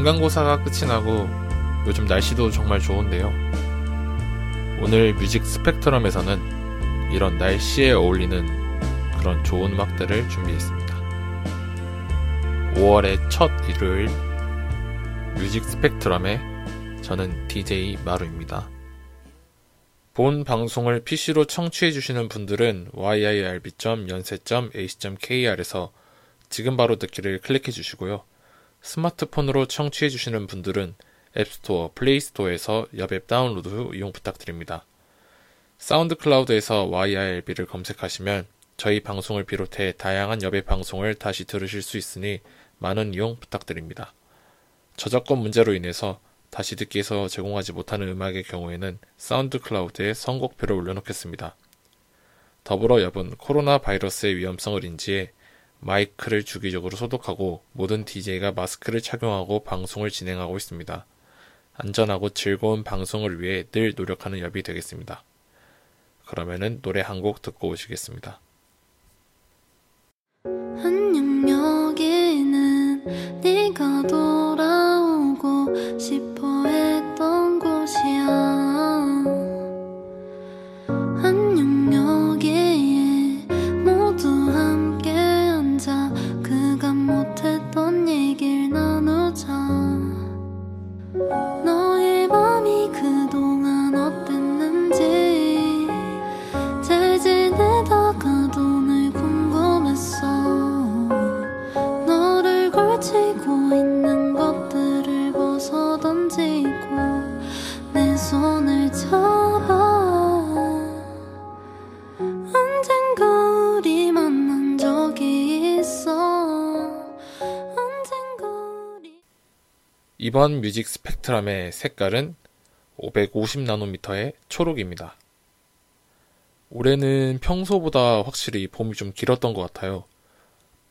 중간고사가 끝이 나고 요즘 날씨도 정말 좋은데요. 오늘 뮤직 스펙트럼에서는 이런 날씨에 어울리는 그런 좋은 음악들을 준비했습니다. 5월의 첫 일요일 뮤직 스펙트럼의 저는 DJ 마루입니다. 본 방송을 PC로 청취해주시는 분들은 yirb.연세.ac.kr에서 지금 바로 듣기를 클릭해 주시고요. 스마트폰으로 청취해 주시는 분들은 앱스토어, 플레이스토어에서 여앱 다운로드 후 이용 부탁드립니다. SoundCloud에서 YIRB를 검색하시면 저희 방송을 비롯해 다양한 여앱 방송을 다시 들으실 수 있으니 많은 이용 부탁드립니다. 저작권 문제로 인해서 다시 듣기에서 제공하지 못하는 음악의 경우에는 SoundCloud에 선곡표를 올려놓겠습니다. 더불어 여분 코로나 바이러스의 위험성을 인지해 마이크를 주기적으로 소독하고 모든 DJ가 마스크를 착용하고 방송을 진행하고 있습니다. 안전하고 즐거운 방송을 위해 늘 노력하는 엽이 되겠습니다. 그러면은 노래 한 곡 듣고 오시겠습니다. 이번 뮤직 스펙트럼의 색깔은 550나노미터의 초록입니다. 올해는 평소보다 확실히 봄이 좀 길었던 것 같아요.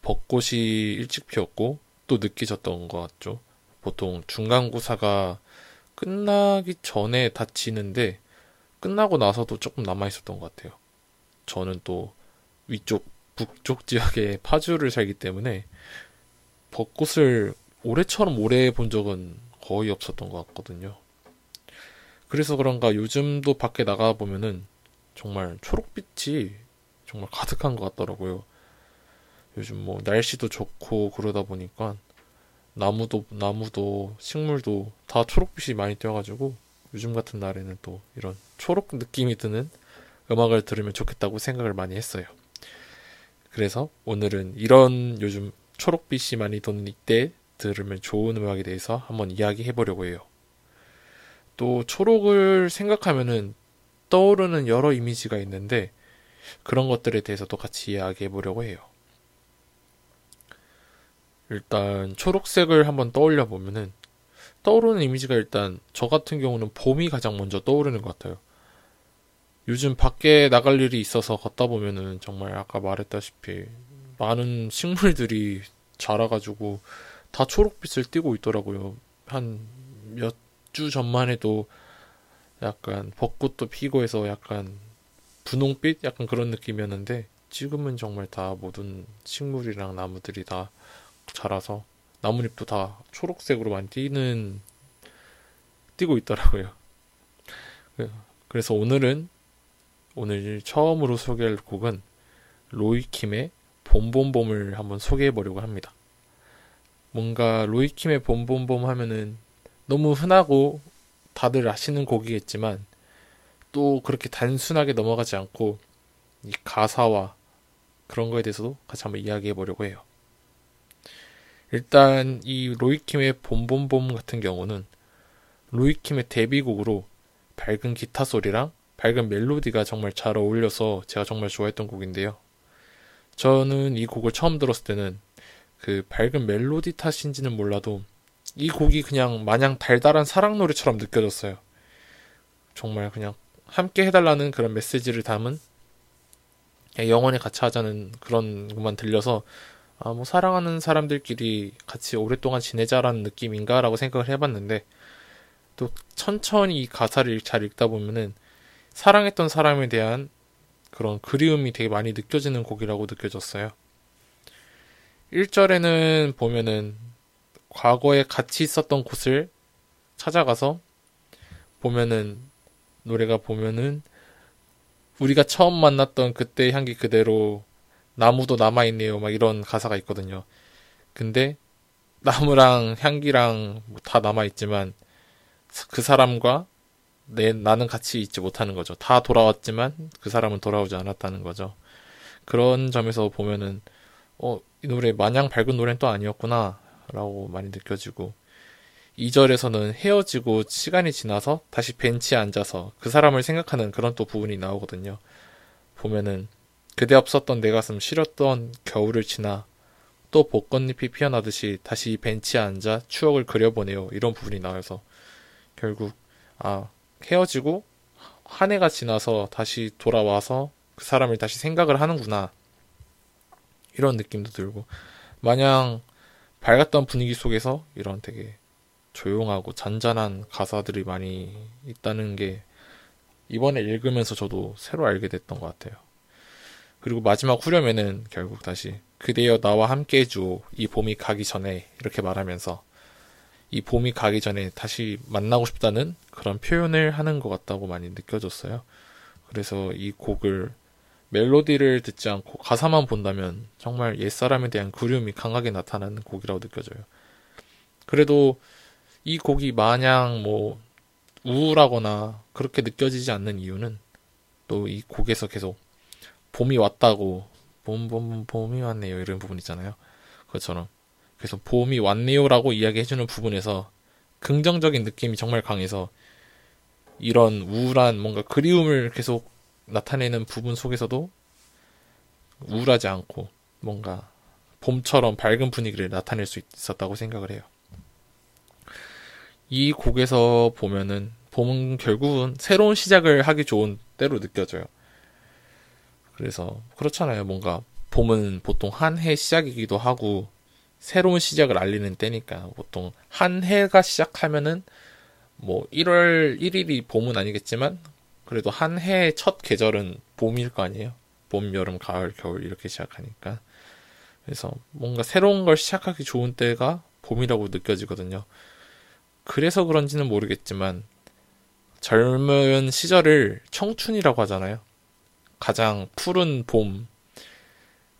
벚꽃이 일찍 피었고 또 늦게 졌던 것 같죠. 보통 중간고사가 끝나기 전에 다 지는데 끝나고 나서도 조금 남아 있었던 것 같아요. 저는 또 위쪽 북쪽 지역에 파주를 살기 때문에 벚꽃을 올해처럼 오래 본 적은 거의 없었던 것 같거든요. 그래서 그런가 요즘도 밖에 나가 보면은 정말 초록빛이 정말 가득한 것 같더라고요. 요즘 뭐 날씨도 좋고 그러다 보니까 나무도 나무도 식물도 다 초록빛이 많이 띄어가지고 요즘 같은 날에는 또 이런 초록 느낌이 드는 음악을 들으면 좋겠다고 생각을 많이 했어요. 그래서 오늘은 이런 요즘 초록빛이 많이 도는 이때 들으면 좋은 음악에 대해서 한번 이야기해 보려고 해요. 또 초록을 생각하면은 떠오르는 여러 이미지가 있는데 그런 것들에 대해서도 같이 이야기해 보려고 해요. 일단 초록색을 한번 떠올려 보면은 떠오르는 이미지가 일단 저 같은 경우는 봄이 가장 먼저 떠오르는 것 같아요. 요즘 밖에 나갈 일이 있어서 걷다 보면은 정말 아까 말했다시피 많은 식물들이 자라가지고 다 초록빛을 띠고 있더라고요. 한 몇 주 전만 해도 약간 벚꽃도 피고 해서 약간 분홍빛? 약간 그런 느낌이었는데 지금은 정말 다 모든 식물이랑 나무들이 다 자라서 나뭇잎도 다 초록색으로 많이 띄는 띄고 있더라고요. 그래서 오늘은 오늘 처음으로 소개할 곡은 로이킴의 봄봄봄을 한번 소개해 보려고 합니다. 뭔가 로이킴의 봄봄봄 하면은 너무 흔하고 다들 아시는 곡이겠지만 또 그렇게 단순하게 넘어가지 않고 이 가사와 그런 거에 대해서도 같이 한번 이야기해 보려고 해요. 일단 이 로이킴의 봄봄봄 같은 경우는 로이킴의 데뷔곡으로 밝은 기타 소리랑 밝은 멜로디가 정말 잘 어울려서 제가 정말 좋아했던 곡인데요. 저는 이 곡을 처음 들었을 때는 그 밝은 멜로디 탓인지는 몰라도 이 곡이 그냥 마냥 달달한 사랑 노래처럼 느껴졌어요. 정말 그냥 함께 해달라는 그런 메시지를 담은 영원히 같이 하자는 그런 것만 들려서 아, 뭐 사랑하는 사람들끼리 같이 오랫동안 지내자라는 느낌인가라고 생각을 해봤는데 또 천천히 이 가사를 잘 읽다 보면은 사랑했던 사람에 대한 그런 그리움이 되게 많이 느껴지는 곡이라고 느껴졌어요. 1절에는 보면은 과거에 같이 있었던 곳을 찾아가서 보면은 노래가 보면은 우리가 처음 만났던 그때 향기 그대로 나무도 남아있네요. 막 이런 가사가 있거든요. 근데 나무랑 향기랑 뭐다 남아있지만 그 사람과 내, 나는 같이 있지 못하는 거죠. 다 돌아왔지만 그 사람은 돌아오지 않았다는 거죠. 그런 점에서 보면은, 어, 이 노래 마냥 밝은 노래는 또 아니었구나, 라고 많이 느껴지고, 2절에서는 헤어지고 시간이 지나서 다시 벤치에 앉아서 그 사람을 생각하는 그런 또 부분이 나오거든요. 보면은, 그대 없었던 내 가슴 시렸던 겨울을 지나 또 벚꽃잎이 피어나듯이 다시 벤치에 앉아 추억을 그려보네요. 이런 부분이 나와서 결국 아 헤어지고 한 해가 지나서 다시 돌아와서 그 사람을 다시 생각을 하는구나 이런 느낌도 들고 마냥 밝았던 분위기 속에서 이런 되게 조용하고 잔잔한 가사들이 많이 있다는 게 이번에 읽으면서 저도 새로 알게 됐던 것 같아요. 그리고 마지막 후렴에는 결국 다시 그대여 나와 함께 해줘 이 봄이 가기 전에 이렇게 말하면서 이 봄이 가기 전에 다시 만나고 싶다는 그런 표현을 하는 것 같다고 많이 느껴졌어요. 그래서 이 곡을 멜로디를 듣지 않고 가사만 본다면 정말 옛사람에 대한 그리움이 강하게 나타나는 곡이라고 느껴져요. 그래도 이 곡이 마냥 뭐 우울하거나 그렇게 느껴지지 않는 이유는 또 이 곡에서 계속 봄이 왔다고 봄, 봄, 봄이 왔네요. 이런 부분 있잖아요. 그것처럼. 그래서 봄이 왔네요라고 이야기해주는 부분에서 긍정적인 느낌이 정말 강해서 이런 우울한 뭔가 그리움을 계속 나타내는 부분 속에서도 우울하지 않고 뭔가 봄처럼 밝은 분위기를 나타낼 수 있었다고 생각을 해요. 이 곡에서 보면은 봄은 결국은 새로운 시작을 하기 좋은 때로 느껴져요. 그래서 그렇잖아요. 뭔가 봄은 보통 한 해 시작이기도 하고 새로운 시작을 알리는 때니까 보통 한 해가 시작하면은 뭐 1월 1일이 봄은 아니겠지만 그래도 한 해의 첫 계절은 봄일 거 아니에요. 봄, 여름, 가을, 겨울 이렇게 시작하니까. 그래서 뭔가 새로운 걸 시작하기 좋은 때가 봄이라고 느껴지거든요. 그래서 그런지는 모르겠지만 젊은 시절을 청춘이라고 하잖아요. 가장 푸른 봄.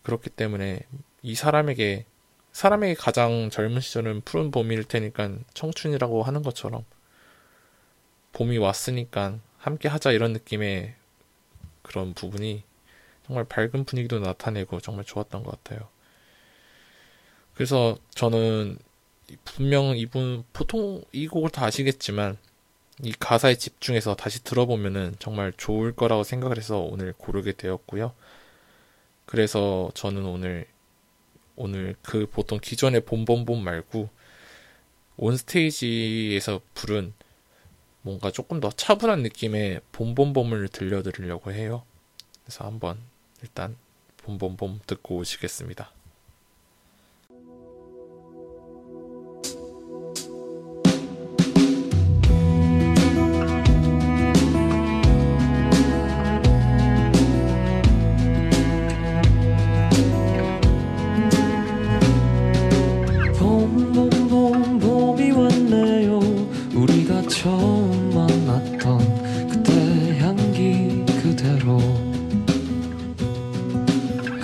그렇기 때문에 이 사람에게 사람에게 가장 젊은 시절은 푸른 봄일 테니까 청춘이라고 하는 것처럼 봄이 왔으니까 함께 하자 이런 느낌의 그런 부분이 정말 밝은 분위기도 나타내고 정말 좋았던 것 같아요. 그래서 저는 분명 이분 보통 이 곡을 다 아시겠지만 이 가사에 집중해서 다시 들어보면은 정말 좋을 거라고 생각을 해서 오늘 고르게 되었고요. 그래서 저는 오늘 오늘 그 보통 기존의 봄봄봄 말고 온 스테이지에서 부른 뭔가 조금 더 차분한 느낌의 봄봄봄을 들려드리려고 해요. 그래서 한번 일단 봄봄봄 듣고 오시겠습니다.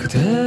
그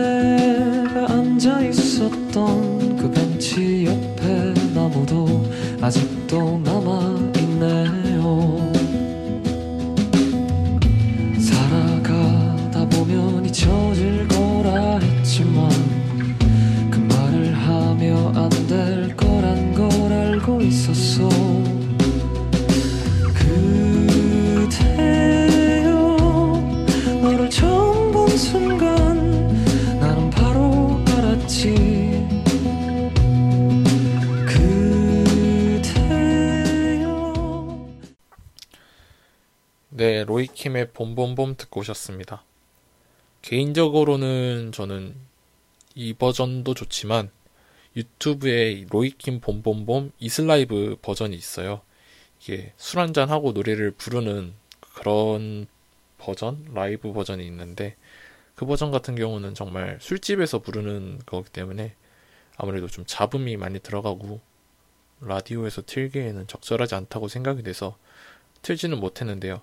듣고 오셨습니다. 개인적으로는 저는 이 버전도 좋지만 유튜브에 로이킴 봄봄봄 이슬라이브 버전이 있어요. 이게 술 한잔하고 노래를 부르는 그런 버전, 라이브 버전이 있는데 그 버전 같은 경우는 정말 술집에서 부르는 거기 때문에 아무래도 좀 잡음이 많이 들어가고 라디오에서 틀기에는 적절하지 않다고 생각이 돼서 틀지는 못했는데요.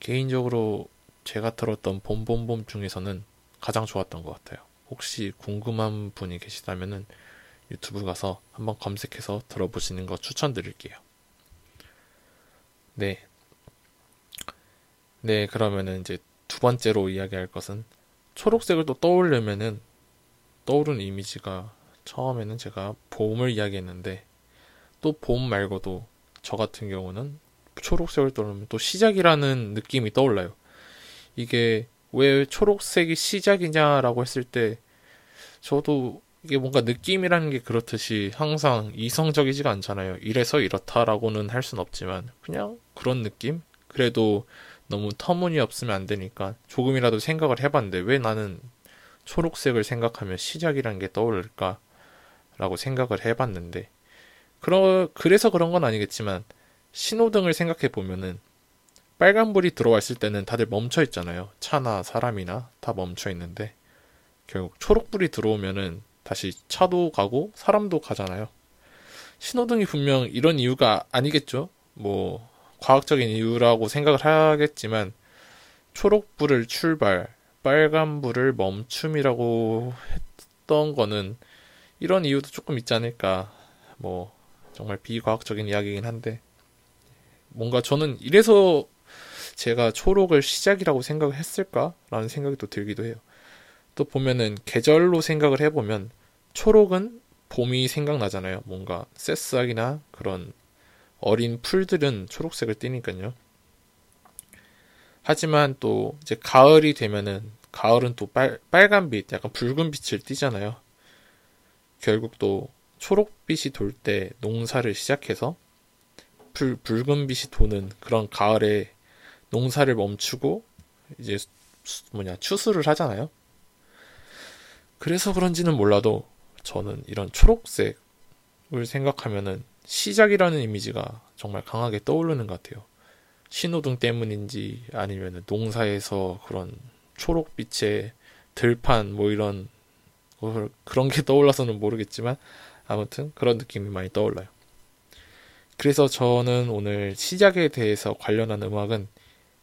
개인적으로 제가 들었던 봄봄봄 중에서는 가장 좋았던 것 같아요. 혹시 궁금한 분이 계시다면은 유튜브 가서 한번 검색해서 들어보시는 거 추천드릴게요. 네. 네, 그러면은 이제 두 번째로 이야기할 것은 초록색을 또 떠올려면은 떠오르는 이미지가 처음에는 제가 봄을 이야기했는데 또 봄 말고도 저 같은 경우는 초록색을 떠올리면 또 시작이라는 느낌이 떠올라요. 이게 왜 초록색이 시작이냐라고 했을 때 저도 이게 뭔가 느낌이라는 게 그렇듯이 항상 이성적이지가 않잖아요. 이래서 이렇다라고는 할 순 없지만 그냥 그런 느낌? 그래도 너무 터무니없으면 안 되니까 조금이라도 생각을 해봤는데 왜 나는 초록색을 생각하면 시작이라는 게 떠오를까? 라고 생각을 해봤는데 그러, 그래서 그런 건 아니겠지만 신호등을 생각해 보면은 빨간불이 들어왔을 때는 다들 멈춰 있잖아요. 차나 사람이나 다 멈춰 있는데 결국 초록불이 들어오면은 다시 차도 가고 사람도 가잖아요. 신호등이 분명 이런 이유가 아니겠죠? 뭐 과학적인 이유라고 생각을 하겠지만 초록불을 출발, 빨간불을 멈춤이라고 했던 거는 이런 이유도 조금 있지 않을까. 뭐 정말 비과학적인 이야기이긴 한데 뭔가 저는 이래서 제가 초록을 시작이라고 생각을 했을까라는 생각이 또 들기도 해요. 또 보면은 계절로 생각을 해보면 초록은 봄이 생각나잖아요. 뭔가 새싹이나 그런 어린 풀들은 초록색을 띠니까요. 하지만 또 이제 가을이 되면은 가을은 또 빨, 빨간빛, 약간 붉은 빛을 띠잖아요. 결국 또 초록빛이 돌 때 농사를 시작해서 불, 붉은빛이 도는 그런 가을에 농사를 멈추고 이제 뭐냐 추수를 하잖아요. 그래서 그런지는 몰라도 저는 이런 초록색을 생각하면은 시작이라는 이미지가 정말 강하게 떠오르는 것 같아요. 신호등 때문인지 아니면 농사에서 그런 초록빛의 들판 뭐 이런 그런 게 떠올라서는 모르겠지만 아무튼 그런 느낌이 많이 떠올라요. 그래서 저는 오늘 시작에 대해서 관련한 음악은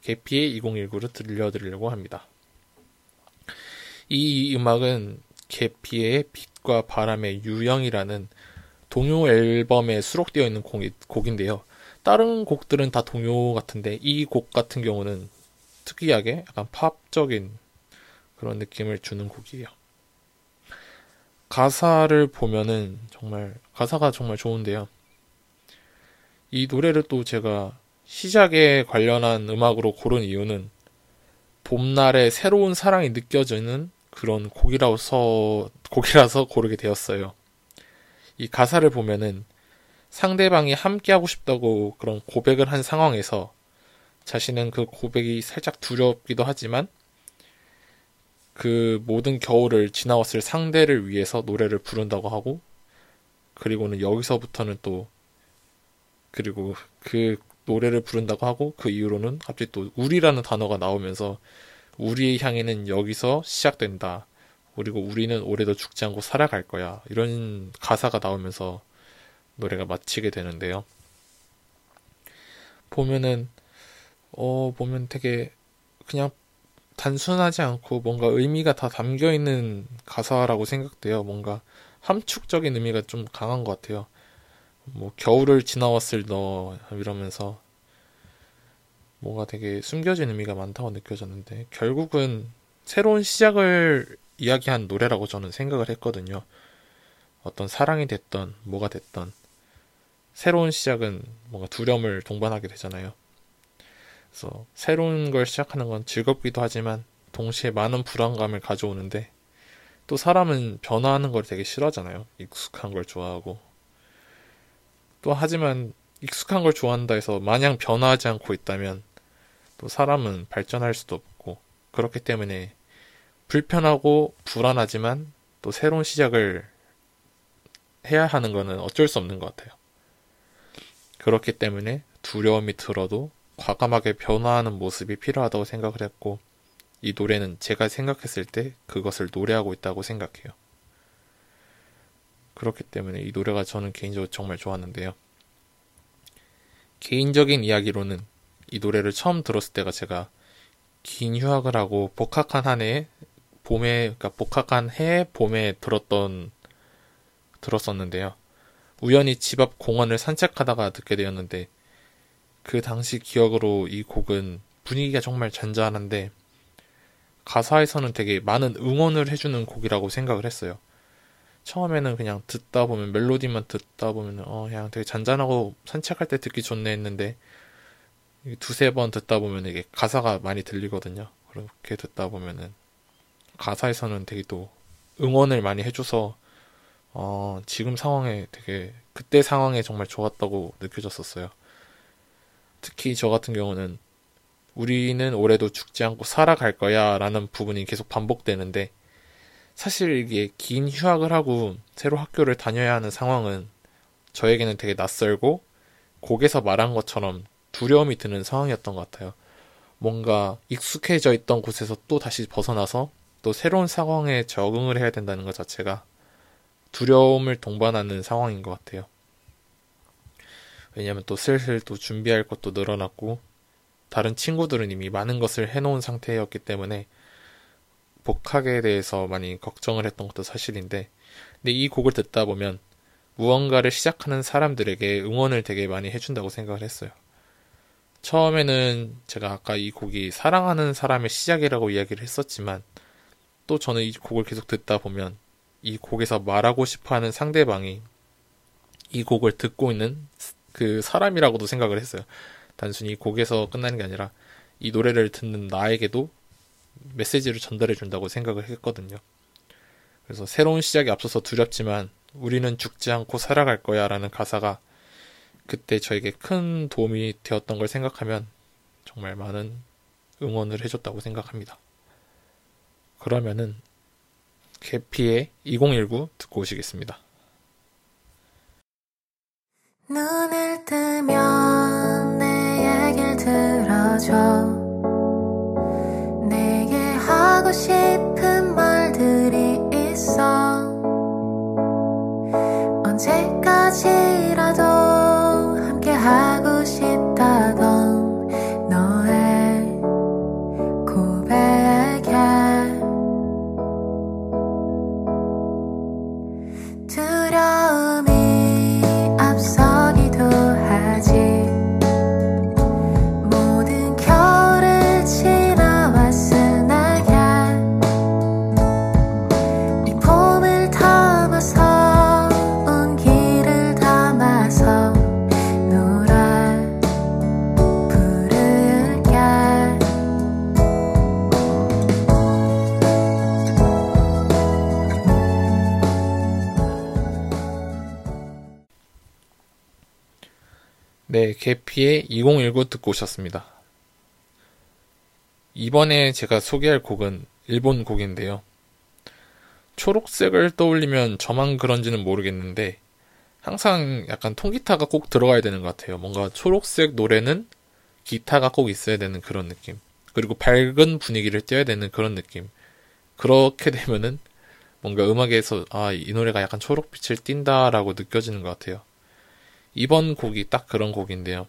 개피의 2019를 들려드리려고 합니다. 이 음악은 개피의 빛과 바람의 유형이라는 동요 앨범에 수록되어 있는 곡, 인데요 다른 곡들은 다 동요 같은데 이 곡 같은 경우는 특이하게 약간 팝적인 그런 느낌을 주는 곡이에요. 가사를 보면은 정말 가사가 정말 좋은데요. 이 노래를 또 제가 시작에 관련한 음악으로 고른 이유는 봄날의 새로운 사랑이 느껴지는 그런 곡이라서 곡이라서 고르게 되었어요. 이 가사를 보면은 상대방이 함께하고 싶다고 그런 고백을 한 상황에서 자신은 그 고백이 살짝 두렵기도 하지만 그 모든 겨울을 지나왔을 상대를 위해서 노래를 부른다고 하고 그리고는 여기서부터는 또 그리고 그 노래를 부른다고 하고 그 이후로는 갑자기 또 우리라는 단어가 나오면서 우리의 향해는 여기서 시작된다. 그리고 우리는 올해도 죽지 않고 살아갈 거야. 이런 가사가 나오면서 노래가 마치게 되는데요. 보면은 어 보면 되게 그냥 단순하지 않고 뭔가 의미가 다 담겨 있는 가사라고 생각돼요. 뭔가 함축적인 의미가 좀 강한 것 같아요. 뭐 겨울을 지나왔을 너 이러면서 뭔가 되게 숨겨진 의미가 많다고 느껴졌는데 결국은 새로운 시작을 이야기한 노래라고 저는 생각을 했거든요. 어떤 사랑이 됐던 뭐가 됐던 새로운 시작은 뭔가 두려움을 동반하게 되잖아요. 그래서 새로운 걸 시작하는 건 즐겁기도 하지만 동시에 많은 불안감을 가져오는데 또 사람은 변화하는 걸 되게 싫어하잖아요. 익숙한 걸 좋아하고 또 하지만 익숙한 걸 좋아한다 해서 마냥 변화하지 않고 있다면 또 사람은 발전할 수도 없고 그렇기 때문에 불편하고 불안하지만 또 새로운 시작을 해야 하는 거는 어쩔 수 없는 것 같아요. 그렇기 때문에 두려움이 들어도 과감하게 변화하는 모습이 필요하다고 생각을 했고 이 노래는 제가 생각했을 때 그것을 노래하고 있다고 생각해요. 그렇기 때문에 이 노래가 저는 개인적으로 정말 좋았는데요. 개인적인 이야기로는 이 노래를 처음 들었을 때가 제가 긴 휴학을 하고 복학한 한 해에 봄에 그러니까 복학한 해에 봄에 들었던 들었었는데요. 우연히 집 앞 공원을 산책하다가 듣게 되었는데 그 당시 기억으로 이 곡은 분위기가 정말 잔잔한데 가사에서는 되게 많은 응원을 해주는 곡이라고 생각을 했어요. 처음에는 그냥 듣다 보면 멜로디만 듣다 보면 어 그냥 되게 잔잔하고 산책할 때 듣기 좋네 했는데 두세 번 듣다 보면 이게 가사가 많이 들리거든요. 그렇게 듣다 보면은 가사에서는 되게 또 응원을 많이 해줘서 어 지금 상황에 되게 그때 상황에 정말 좋았다고 느껴졌었어요. 특히 저 같은 경우는 우리는 올해도 죽지 않고 살아갈 거야 라는 부분이 계속 반복되는데 사실 이게 긴 휴학을 하고 새로 학교를 다녀야 하는 상황은 저에게는 되게 낯설고 곡에서 말한 것처럼 두려움이 드는 상황이었던 것 같아요. 뭔가 익숙해져 있던 곳에서 또 다시 벗어나서 또 새로운 상황에 적응을 해야 된다는 것 자체가 두려움을 동반하는 상황인 것 같아요. 왜냐하면 또 슬슬 또 준비할 것도 늘어났고 다른 친구들은 이미 많은 것을 해놓은 상태였기 때문에 복학에 대해서 많이 걱정을 했던 것도 사실인데 근데 이 곡을 듣다 보면 무언가를 시작하는 사람들에게 응원을 되게 많이 해준다고 생각을 했어요. 처음에는 제가 아까 이 곡이 사랑하는 사람의 시작이라고 이야기를 했었지만 또 저는 이 곡을 계속 듣다 보면 이 곡에서 말하고 싶어 하는 상대방이 이 곡을 듣고 있는 그 사람이라고도 생각을 했어요. 단순히 곡에서 끝나는 게 아니라 이 노래를 듣는 나에게도 메시지를 전달해 준다고 생각을 했거든요. 그래서 새로운 시작이 앞서서 두렵지만 우리는 죽지 않고 살아갈 거야 라는 가사가 그때 저에게 큰 도움이 되었던 걸 생각하면 정말 많은 응원을 해줬다고 생각합니다. 그러면은 개피의 2019 듣고 오시겠습니다. 눈을 뜨면 내 얘길 들어줘 하고 싶은 말들이 있어. 언제까지라도 함께 하고 싶다 네, 개피의 2019 듣고 오셨습니다. 이번에 제가 소개할 곡은 일본 곡인데요. 초록색을 떠올리면 저만 그런지는 모르겠는데 항상 약간 통기타가 꼭 들어가야 되는 것 같아요. 뭔가 초록색 노래는 기타가 꼭 있어야 되는 그런 느낌. 그리고 밝은 분위기를 띄워야 되는 그런 느낌. 그렇게 되면은 뭔가 음악에서 아, 이 노래가 약간 초록빛을 띈다라고 느껴지는 것 같아요. 이번 곡이 딱 그런 곡인데요.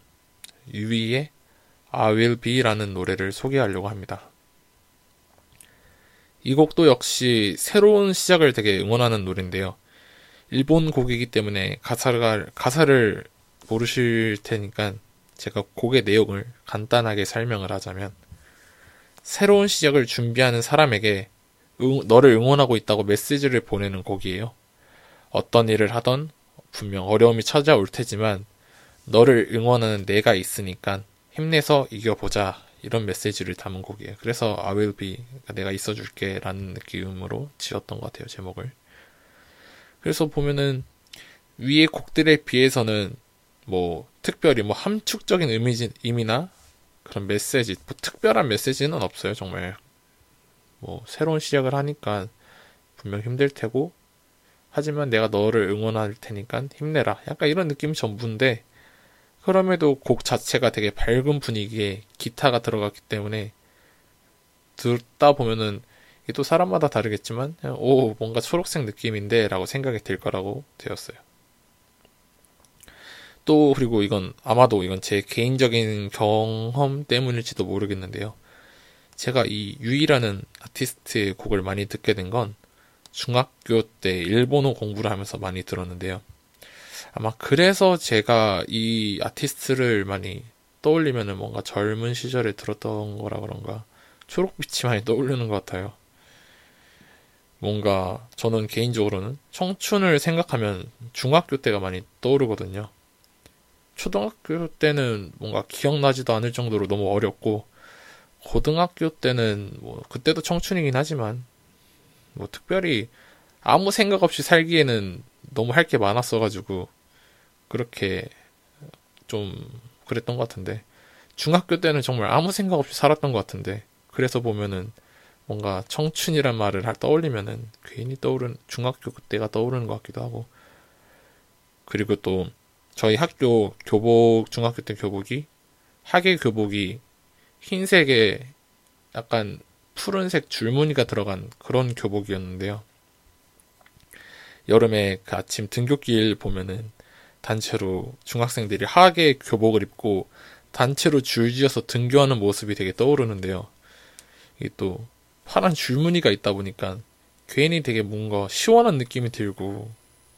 유이의 I Will Be라는 노래를 소개하려고 합니다. 이 곡도 역시 새로운 시작을 되게 응원하는 노래인데요. 일본 곡이기 때문에 가사가, 가사를 모르실 테니까 제가 곡의 내용을 간단하게 설명을 하자면 새로운 시작을 준비하는 사람에게 응- 너를 응원하고 있다고 메시지를 보내는 곡이에요. 어떤 일을 하던 분명 어려움이 찾아올 테지만 너를 응원하는 내가 있으니까 힘내서 이겨보자 이런 메시지를 담은 곡이에요. 그래서 I will be 내가 있어줄게 라는 느낌으로 지었던 것 같아요 제목을. 그래서 보면은 위의 곡들에 비해서는 뭐 특별히 뭐 함축적인 의미, 의미나 그런 메시지 뭐 특별한 메시지는 없어요 정말 뭐 새로운 시작을 하니까 분명 힘들 테고 하지만 내가 너를 응원할 테니까 힘내라. 약간 이런 느낌이 전부인데, 그럼에도 곡 자체가 되게 밝은 분위기에 기타가 들어갔기 때문에, 듣다 보면은 또 사람마다 다르겠지만 오 뭔가 초록색 느낌인데 라고 생각이 들 거라고 되었어요. 또 그리고 이건 아마도 이건 제 개인적인 경험 때문일지도 모르겠는데요. 제가 이 유이라는 아티스트의 곡을 많이 듣게 된 건 중학교 때 일본어 공부를 하면서 많이 들었는데요. 아마 그래서 제가 이 아티스트를 많이 떠올리면은 뭔가 젊은 시절에 들었던 거라 그런가 초록빛이 많이 떠오르는 것 같아요. 뭔가 저는 개인적으로는 청춘을 생각하면 중학교 때가 많이 떠오르거든요. 초등학교 때는 뭔가 기억나지도 않을 정도로 너무 어렵고 고등학교 때는 뭐 그때도 청춘이긴 하지만 뭐 특별히 아무 생각 없이 살기에는 너무 할 게 많았어가지고 그렇게 좀 그랬던 것 같은데 중학교 때는 정말 아무 생각 없이 살았던 것 같은데 그래서 보면은 뭔가 청춘이란 말을 떠올리면은 괜히 떠오른 중학교 그때가 떠오르는 것 같기도 하고 그리고 또 저희 학교 교복 중학교 때 교복이 하계 교복이 흰색에 약간 푸른색 줄무늬가 들어간 그런 교복이었는데요. 여름에 그 아침 등교길 보면은 단체로 중학생들이 하계 교복을 입고 단체로 줄지어서 등교하는 모습이 되게 떠오르는데요. 이게 또 파란 줄무늬가 있다 보니까 괜히 되게 뭔가 시원한 느낌이 들고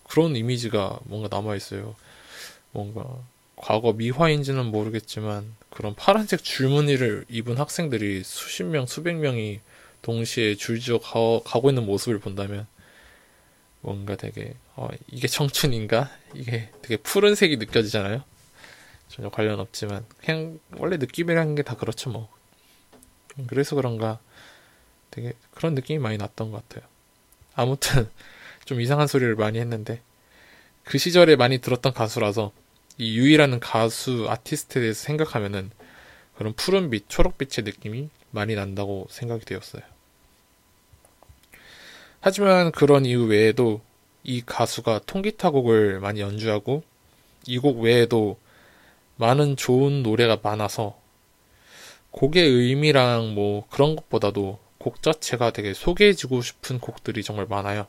그런 이미지가 뭔가 남아있어요. 뭔가 과거 미화인지는 모르겠지만 그런 파란색 줄무늬를 입은 학생들이 수십 명, 수백 명이 동시에 줄지어 가, 가고 있는 모습을 본다면 뭔가 되게 어, 이게 청춘인가? 이게 되게 푸른색이 느껴지잖아요. 전혀 관련 없지만 그냥 원래 느낌이라는 게 다 그렇죠 뭐. 그래서 그런가 되게 그런 느낌이 많이 났던 것 같아요. 아무튼 좀 이상한 소리를 많이 했는데 그 시절에 많이 들었던 가수라서 이 유이라는 가수 아티스트에 대해서 생각하면은 그런 푸른빛, 초록빛의 느낌이 많이 난다고 생각이 되었어요. 하지만 그런 이유 외에도 이 가수가 통기타 곡을 많이 연주하고 이 곡 외에도 많은 좋은 노래가 많아서 곡의 의미랑 뭐 그런 것보다도 곡 자체가 되게 소개해주고 싶은 곡들이 정말 많아요.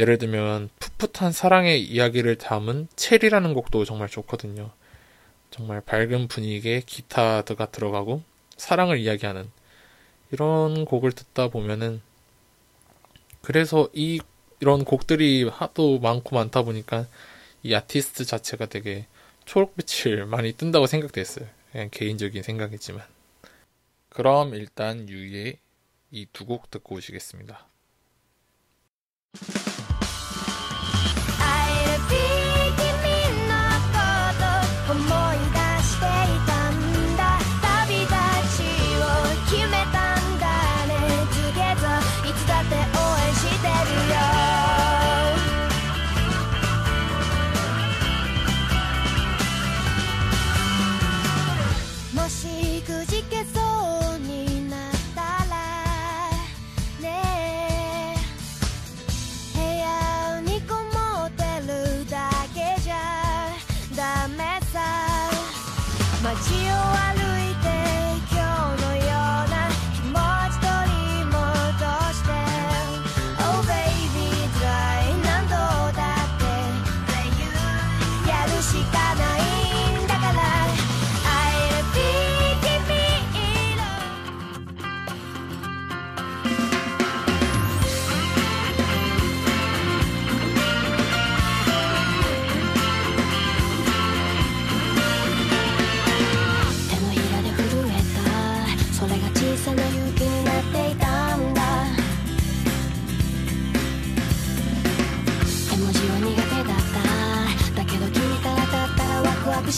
예를 들면 풋풋한 사랑의 이야기를 담은 체리라는 곡도 정말 좋거든요. 정말 밝은 분위기에 기타가 들어가고 사랑을 이야기하는 이런 곡을 듣다 보면은 그래서 이 이런 곡들이 하도 많고 많다 보니까 이 아티스트 자체가 되게 초록빛을 많이 뜬다고 생각됐어요. 그냥 개인적인 생각이지만. 그럼 일단 유의 이 두 곡 듣고 오시겠습니다.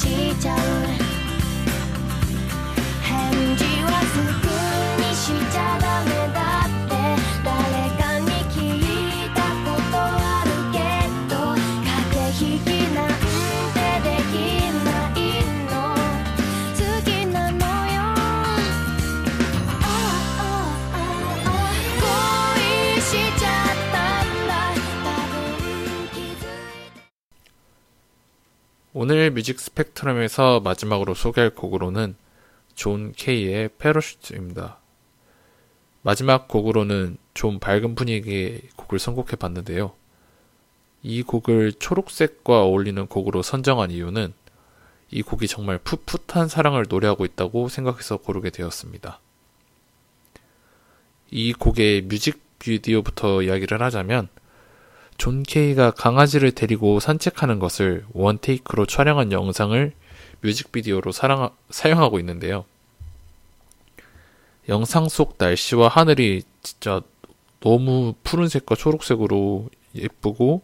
しちゃう 오늘 뮤직 스펙트럼에서 마지막으로 소개할 곡으로는 John K의 Parachute입니다. 마지막 곡으로는 좀 밝은 분위기의 곡을 선곡해 봤는데요. 이 곡을 초록색과 어울리는 곡으로 선정한 이유는 이 곡이 정말 풋풋한 사랑을 노래하고 있다고 생각해서 고르게 되었습니다. 이 곡의 뮤직비디오부터 이야기를 하자면 John K가 강아지를 데리고 산책하는 것을 one take로 촬영한 영상을 뮤직비디오로 사랑, 사용하고 있는데요. 영상 속 날씨와 하늘이 진짜 너무 푸른색과 초록색으로 예쁘고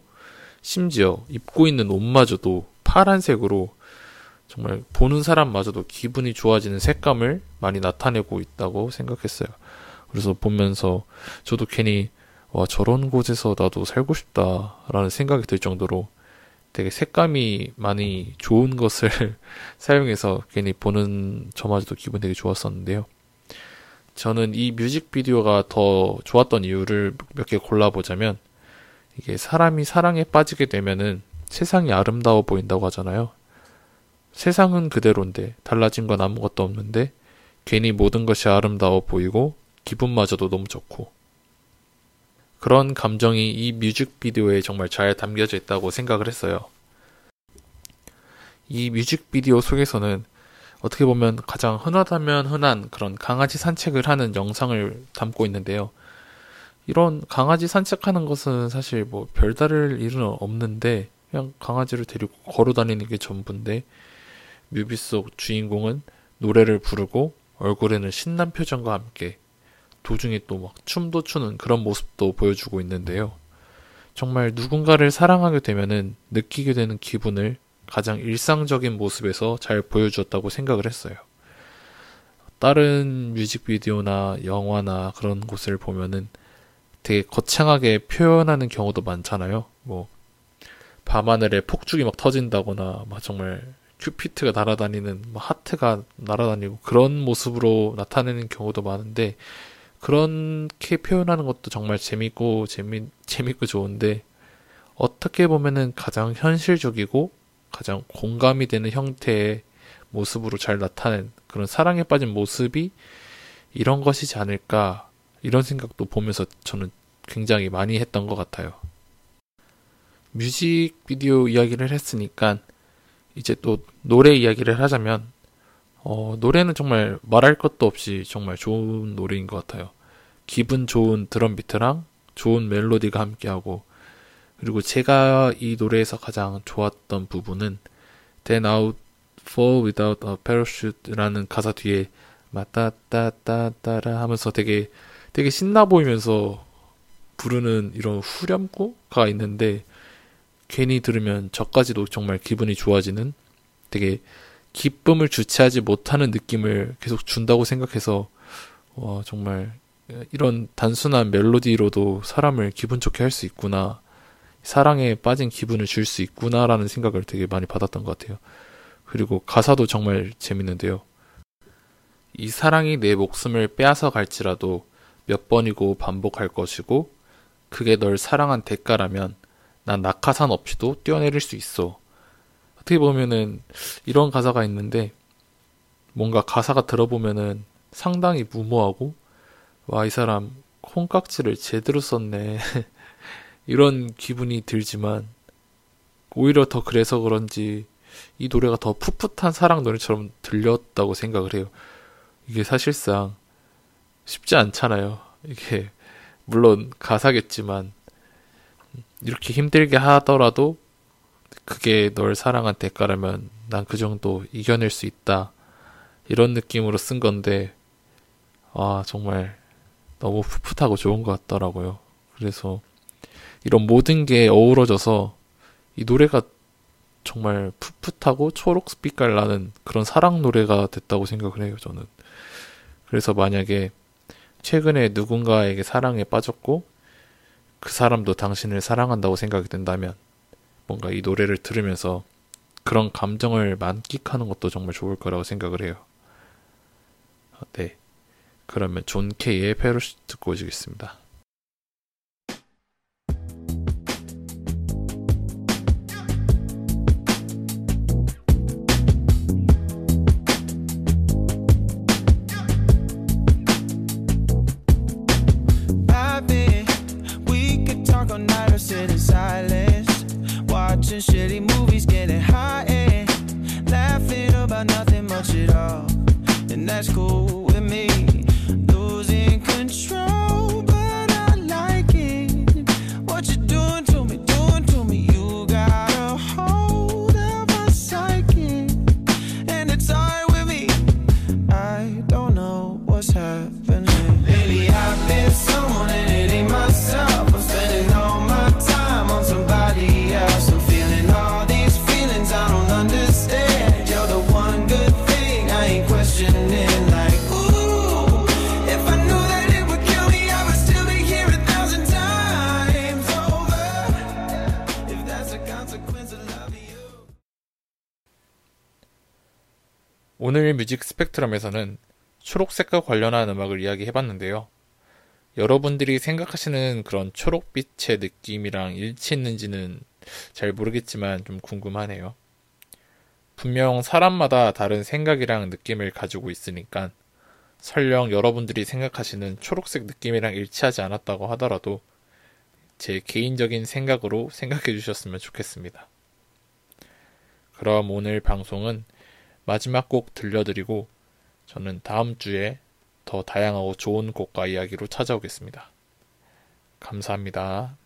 심지어 입고 있는 옷마저도 파란색으로 정말 보는 사람마저도 기분이 좋아지는 색감을 많이 나타내고 있다고 생각했어요. 그래서 보면서 저도 괜히 와 저런 곳에서 나도 살고 싶다라는 생각이 들 정도로 되게 색감이 많이 좋은 것을 사용해서 괜히 보는 저마저도 기분 되게 좋았었는데요. 저는 이 뮤직비디오가 더 좋았던 이유를 몇 개 골라보자면 이게 사람이 사랑에 빠지게 되면은 세상이 아름다워 보인다고 하잖아요. 세상은 그대로인데 달라진 건 아무것도 없는데 괜히 모든 것이 아름다워 보이고 기분마저도 너무 좋고 그런 감정이 이 뮤직비디오에 정말 잘 담겨져 있다고 생각을 했어요. 이 뮤직비디오 속에서는 어떻게 보면 가장 흔하다면 흔한 그런 강아지 산책을 하는 영상을 담고 있는데요. 이런 강아지 산책하는 것은 사실 뭐 별다를 일은 없는데 그냥 강아지를 데리고 걸어 다니는 게 전부인데 뮤비 속 주인공은 노래를 부르고 얼굴에는 신난 표정과 함께 도중에 또 막 춤도 추는 그런 모습도 보여주고 있는데요. 정말 누군가를 사랑하게 되면은 느끼게 되는 기분을 가장 일상적인 모습에서 잘 보여주었다고 생각을 했어요. 다른 뮤직비디오나 영화나 그런 곳을 보면은 되게 거창하게 표현하는 경우도 많잖아요. 뭐 밤하늘에 폭죽이 막 터진다거나 막 정말 큐피트가 날아다니는 막 하트가 날아다니고 그런 모습으로 나타내는 경우도 많은데 그렇게 표현하는 것도 정말 재밌고 재미 재밌고 좋은데 어떻게 보면은 가장 현실적이고 가장 공감이 되는 형태의 모습으로 잘 나타낸 그런 사랑에 빠진 모습이 이런 것이지 않을까 이런 생각도 보면서 저는 굉장히 많이 했던 것 같아요. 뮤직비디오 이야기를 했으니까 이제 또 노래 이야기를 하자면 어, 노래는 정말 말할 것도 없이 정말 좋은 노래인 것 같아요. 기분 좋은 드럼 비트랑 좋은 멜로디가 함께하고 그리고 제가 이 노래에서 가장 좋았던 부분은 Then I'll Fall Without a Parachute라는 가사 뒤에 마따따따따라 하면서 되게 되게 신나 보이면서 부르는 이런 후렴구가 있는데 괜히 들으면 저까지도 정말 기분이 좋아지는 되게 기쁨을 주체하지 못하는 느낌을 계속 준다고 생각해서 와 정말 이런 단순한 멜로디로도 사람을 기분 좋게 할 수 있구나 사랑에 빠진 기분을 줄 수 있구나라는 생각을 되게 많이 받았던 것 같아요. 그리고 가사도 정말 재밌는데요. 이 사랑이 내 목숨을 빼앗아 갈지라도 몇 번이고 반복할 것이고 그게 널 사랑한 대가라면 난 낙하산 없이도 뛰어내릴 수 있어. 어떻게 보면은 이런 가사가 있는데 뭔가 가사가 들어보면은 상당히 무모하고 와 이 사람 콩깍지를 제대로 썼네 이런 기분이 들지만 오히려 더 그래서 그런지 이 노래가 더 풋풋한 사랑 노래처럼 들렸다고 생각을 해요. 이게 사실상 쉽지 않잖아요. 이게 물론 가사겠지만 이렇게 힘들게 하더라도 그게 널 사랑한 대가라면 난 그 정도 이겨낼 수 있다. 이런 느낌으로 쓴 건데, 아, 정말 너무 풋풋하고 좋은 것 같더라고요. 그래서 이런 모든 게 어우러져서 이 노래가 정말 풋풋하고 초록 빛깔 나는 그런 사랑 노래가 됐다고 생각을 해요, 저는. 그래서 만약에 최근에 누군가에게 사랑에 빠졌고 그 사람도 당신을 사랑한다고 생각이 된다면 뭔가 이 노래를 들으면서 그런 감정을 만끽하는 것도 정말 좋을 거라고 생각을 해요. 아, 네. 그러면 존 케이의 페로시 듣고 오시겠습니다. 뮤직 스펙트럼에서는 초록색과 관련한 음악을 이야기해봤는데요. 여러분들이 생각하시는 그런 초록빛의 느낌이랑 일치했는지는 잘 모르겠지만 좀 궁금하네요. 분명 사람마다 다른 생각이랑 느낌을 가지고 있으니까 설령 여러분들이 생각하시는 초록색 느낌이랑 일치하지 않았다고 하더라도 제 개인적인 생각으로 생각해 주셨으면 좋겠습니다. 그럼 오늘 방송은 마지막 곡 들려드리고 저는 다음 주에 더 다양하고 좋은 곡과 이야기로 찾아오겠습니다. 감사합니다.